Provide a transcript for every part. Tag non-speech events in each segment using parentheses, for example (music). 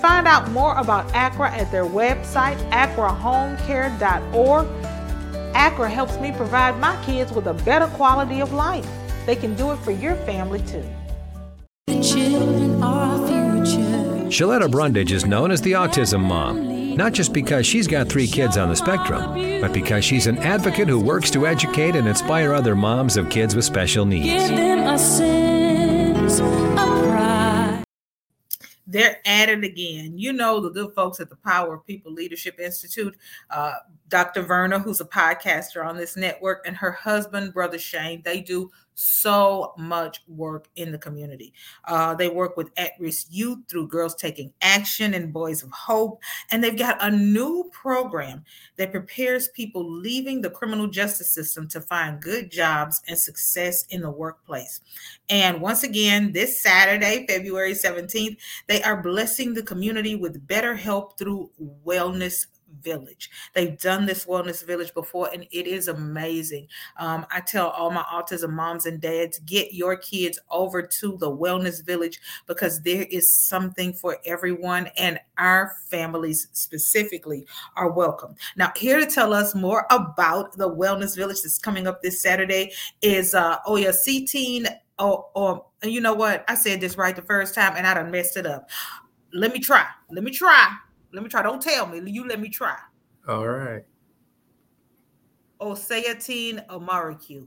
Find out more about ACRA at their website, acrahomecare.org. ACRA helps me provide my kids with a better quality of life. They can do it for your family too. The children are our future. Shaletta Brundage is known as the Autism Mom, not just because she's got three kids on the spectrum, but because she's an advocate who works to educate and inspire other moms of kids with special needs. They're at it again. You know the good folks at the Power of People Leadership Institute, uh, Dr. Verna, who's a podcaster on this network, and her husband, Brother Shane. They do so much work in the community. Uh, they work with at risk youth through Girls Taking Action and Boys of Hope. And they've got a new program that prepares people leaving the criminal justice system to find good jobs and success in the workplace. And once again, this Saturday, February 17th, they are blessing the community with better help through Wellness Village. They've done this Wellness Village before, and it is amazing. Um, I tell all my autism moms and dads get your kids over to the Wellness Village because there is something for everyone, and our families specifically are welcome. Now, here to tell us more about the Wellness Village that's coming up this Saturday is uh, Oya Ceteen. Oh, or you know what? I said this right the first time, and I done messed it up. Let me try. Let me try. Let me try. Don't tell me. You let me try. All right. Osayatine Omariq.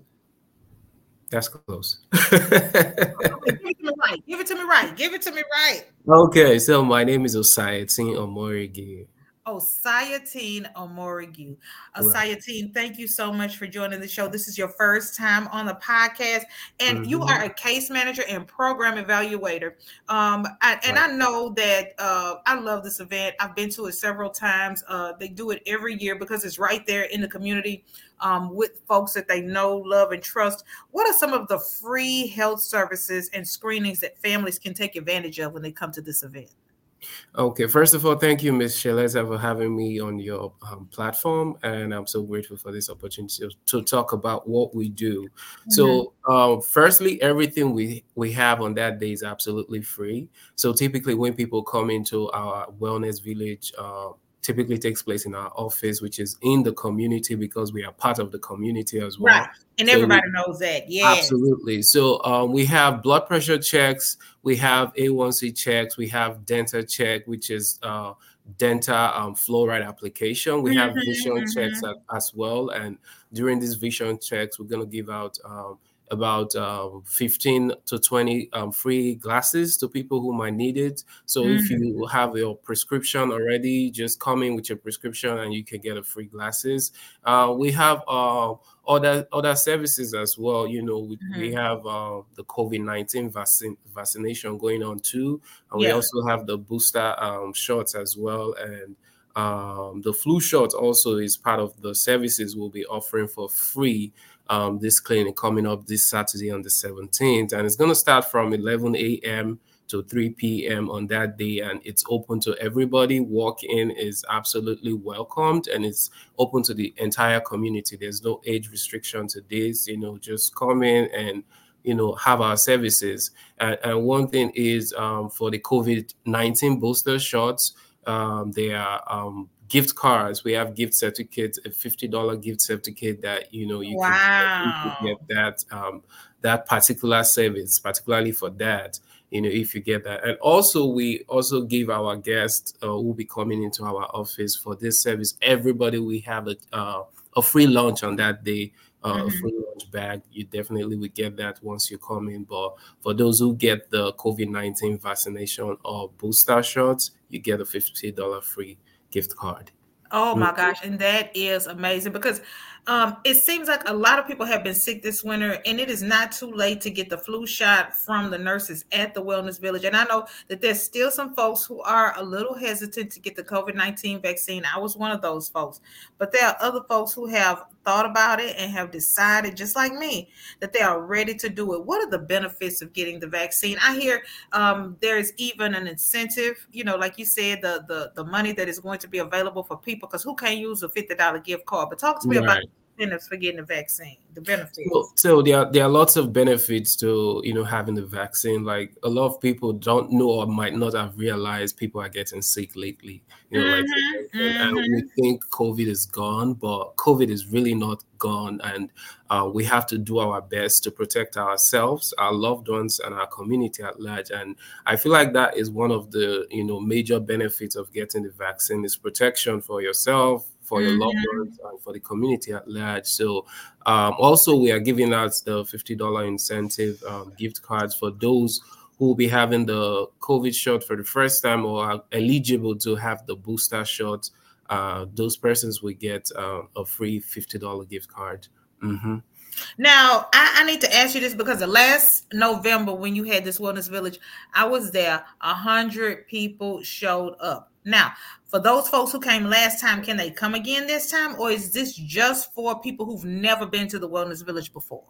That's close. Give it to me right. Give it to me right. Give it to me right. okay, so my name is Osayatine Omorigi. Osayatine Omorigu. Right. Osayatine, thank you so much for joining the show. This is your first time on the podcast, and you Mhm. are a case manager and program evaluator. Um, I, and I know that uh, I love this event. I've been to it several times. Uh, they do it every year because it's right there in the community um, with folks that they know, love, and trust. What are some of the free health services and screenings that families can take advantage of when they come to this event? Okay, first of all, thank you, Ms. Sheleza, for having me on your um, platform, and I'm so grateful for this opportunity to, talk about what we do. So, um, firstly, everything we we have on that day is absolutely free. So, typically, when people come into our wellness village, uh, typically takes place in our office, which is in the community because we are part of the community as well. Right. And So we- everybody knows that. Yeah. Absolutely. So um, we have blood pressure checks, we have A1C checks, we have dental check, which is uh, dental um, fluoride application. We have Mhm, vision checks a- as well. And during these vision checks, we're going to give out um, about um, 15 to 20 um, free glasses to people who might need it. So if you have your prescription already, just come in with your prescription and you can get a free glasses. Uh, we have uh, other other services as well. You know, we, we have uh, the COVID nineteen vaccine vaccination going on too, and we also have the booster um, shots as well, and um, the flu shot also is part of the services we'll be offering for free. Um, this clinic coming up this Saturday on the 17th, and it's going to start from 11 a.m. to to 3 p.m. on that day, and it's open to everybody. Walk in is absolutely welcomed, and it's open to the entire community. There's no age restriction to this. You know, just come in and you know have our services. And, and one thing is um, for the COVID 19 booster shots, um, they are um, gift cards. We have gift certificates, a fifty dollar gift certificate that you know you wow. can get that um, that particular service, particularly for that. You know, if you get that, and also we also give our guests uh, who will be coming into our office for this service. Everybody, we have a uh, a free lunch on that day uh, mm-hmm. free lunch bag. You definitely will get that once you come in. But for those who get the COVID 19 vaccination or booster shots, you get a $50 free gift card. Oh my gosh. And that is amazing because um, it seems like a lot of people have been sick this winter, and it is not too late to get the flu shot from the nurses at the Wellness Village. And I know that there's still some folks who are a little hesitant to get the COVID 19 vaccine. I was one of those folks, but there are other folks who have thought about it and have decided, just like me, that they are ready to do it. What are the benefits of getting the vaccine? I hear um, there is even an incentive, you know, like you said, the the the money that is going to be available for people because who can't use a fifty dollar gift card? But talk to me right. about incentives for getting the vaccine? The benefits. So, so, there are there are lots of benefits to you know having the vaccine. Like a lot of people don't know or might not have realized people are getting sick lately. You know, mm-hmm, like mm-hmm. and we think COVID is gone, but COVID is really not gone, and uh, we have to do our best to protect ourselves, our loved ones, and our community at large. And I feel like that is one of the you know major benefits of getting the vaccine is protection for yourself for your loved mm-hmm. ones and for the community at large. So, um, also, we are giving out the $50 incentive um, gift cards for those who will be having the COVID shot for the first time or are eligible to have the booster shot. Uh, those persons will get uh, a free $50 gift card. Mm-hmm. Now, I, I, need to ask you this because the last November when you had this wellness village, I was there. A hundred people showed up. Now, for those folks who came last time, can they come again this time, or is this just for people who've never been to the Wellness Village before?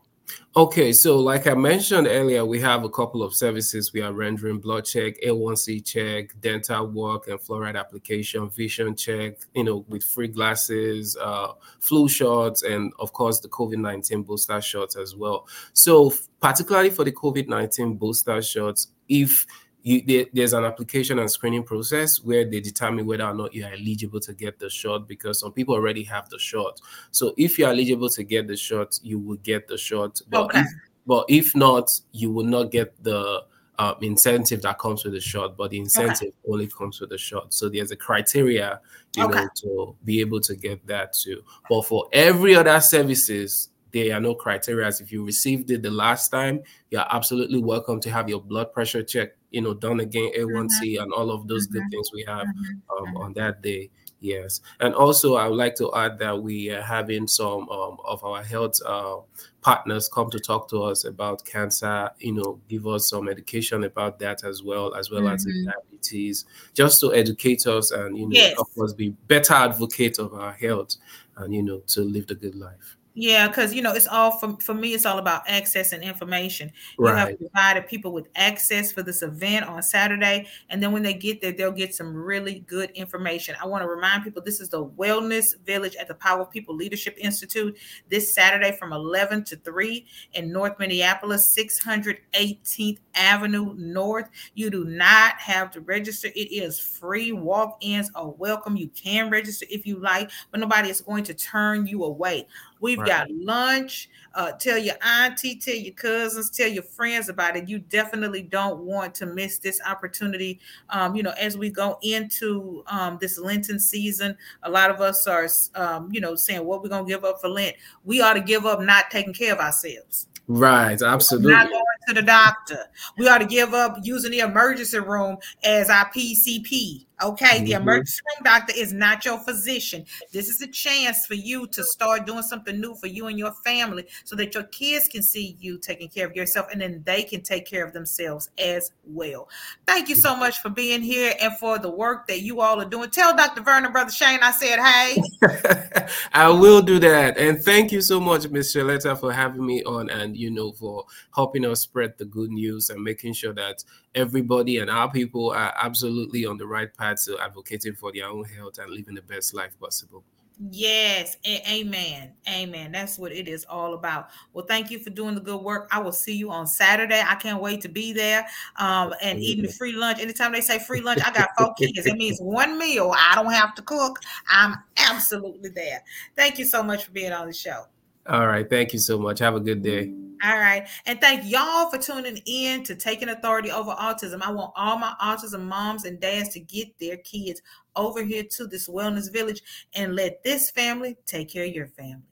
Okay, so like I mentioned earlier, we have a couple of services. We are rendering blood check, A1C check, dental work, and fluoride application, vision check, you know, with free glasses, uh, flu shots, and of course the COVID 19 booster shots as well. So, particularly for the COVID 19 booster shots, if you, there, there's an application and screening process where they determine whether or not you are eligible to get the shot because some people already have the shot. So if you're eligible to get the shot, you will get the shot. But okay. if, but if not, you will not get the um, incentive that comes with the shot. But the incentive okay. only comes with the shot. So there's a criteria, you okay. know, to be able to get that too. But for every other services, there are no criteria. If you received it the last time, you're absolutely welcome to have your blood pressure check, you know, done again, A1C, mm-hmm. and all of those mm-hmm. good things we have mm-hmm. um, on that day. Yes, and also I would like to add that we are having some um, of our health uh, partners come to talk to us about cancer. You know, give us some education about that as well, as well as mm-hmm. diabetes, just to educate us and you know yes. help us be better advocates of our health and you know to live the good life. Yeah, because you know it's all for for me. It's all about access and information. You right. have provided people with access for this event on Saturday, and then when they get there, they'll get some really good information. I want to remind people this is the Wellness Village at the Power of People Leadership Institute this Saturday from eleven to three in North Minneapolis, six hundred eighteenth Avenue North. You do not have to register. It is free. Walk-ins are welcome. You can register if you like, but nobody is going to turn you away. We've right. got lunch. Uh, tell your auntie, tell your cousins, tell your friends about it. You definitely don't want to miss this opportunity. Um, you know, as we go into um, this Lenten season, a lot of us are, um, you know, saying what we're gonna give up for Lent. We ought to give up not taking care of ourselves. Right, absolutely. Not going to the doctor. We ought to give up using the emergency room as our PCP Okay, mm-hmm. the emergency room doctor is not your physician. This is a chance for you to start doing something new for you and your family so that your kids can see you taking care of yourself and then they can take care of themselves as well. Thank you so much for being here and for the work that you all are doing. Tell Dr. Vernon, Brother Shane, I said hey. (laughs) I will do that. And thank you so much, Miss Shaletta, for having me on and, you know, for helping us spread the good news and making sure that everybody and our people are absolutely on the right path to advocating for their own health and living the best life possible. Yes, amen. Amen. That's what it is all about. Well, thank you for doing the good work. I will see you on Saturday. I can't wait to be there um, and eating free lunch. Anytime they say free lunch, I got four kids. It means one meal. I don't have to cook. I'm absolutely there. Thank you so much for being on the show. All right. Thank you so much. Have a good day. All right. And thank y'all for tuning in to Taking Authority Over Autism. I want all my autism moms and dads to get their kids over here to this wellness village and let this family take care of your family.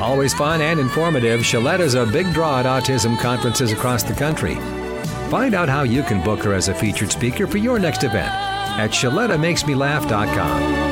Always fun and informative, Shaletta's a big draw at autism conferences across the country. Find out how you can book her as a featured speaker for your next event at ShalettaMakesMeLaugh.com.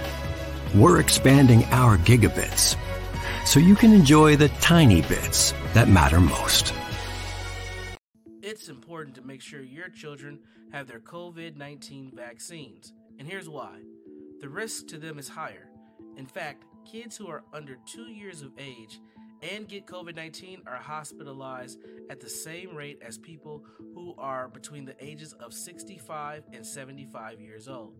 We're expanding our gigabits so you can enjoy the tiny bits that matter most. It's important to make sure your children have their COVID 19 vaccines, and here's why the risk to them is higher. In fact, kids who are under two years of age and get COVID 19 are hospitalized at the same rate as people who are between the ages of 65 and 75 years old.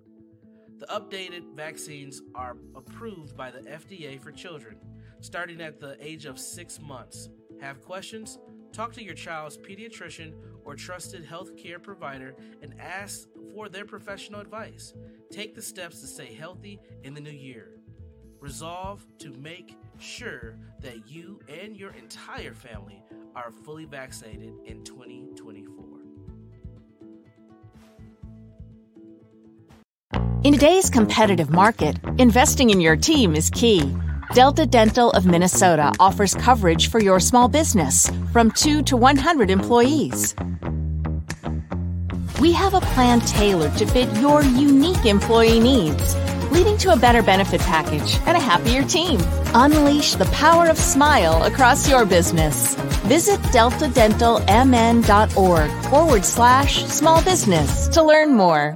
The updated vaccines are approved by the FDA for children starting at the age of six months. Have questions? Talk to your child's pediatrician or trusted healthcare provider and ask for their professional advice. Take the steps to stay healthy in the new year. Resolve to make sure that you and your entire family are fully vaccinated in 2024. In today's competitive market, investing in your team is key. Delta Dental of Minnesota offers coverage for your small business from 2 to 100 employees. We have a plan tailored to fit your unique employee needs, leading to a better benefit package and a happier team. Unleash the power of smile across your business. Visit deltadentalmn.org forward slash small business to learn more.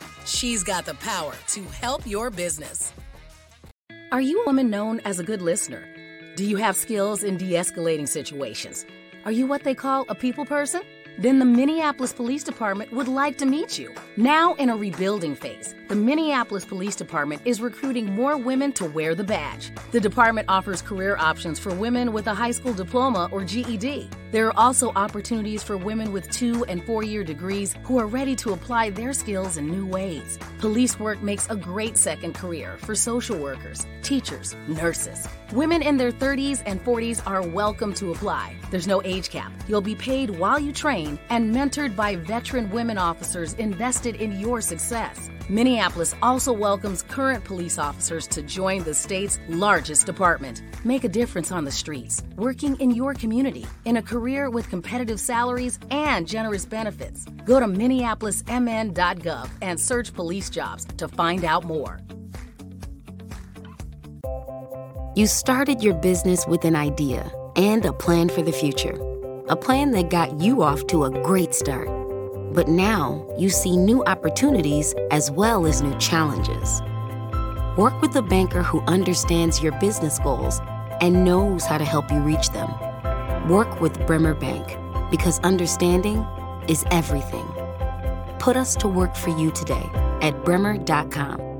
She's got the power to help your business. Are you a woman known as a good listener? Do you have skills in de escalating situations? Are you what they call a people person? Then the Minneapolis Police Department would like to meet you. Now, in a rebuilding phase, the Minneapolis Police Department is recruiting more women to wear the badge. The department offers career options for women with a high school diploma or GED. There are also opportunities for women with two and four year degrees who are ready to apply their skills in new ways. Police work makes a great second career for social workers, teachers, nurses. Women in their 30s and 40s are welcome to apply. There's no age cap. You'll be paid while you train and mentored by veteran women officers invested in your success. Minneapolis also welcomes current police officers to join the state's largest department. Make a difference on the streets, working in your community, in a career with competitive salaries and generous benefits. Go to minneapolismn.gov and search police jobs to find out more. You started your business with an idea and a plan for the future. A plan that got you off to a great start. But now you see new opportunities as well as new challenges. Work with a banker who understands your business goals and knows how to help you reach them. Work with Bremer Bank because understanding is everything. Put us to work for you today at bremer.com.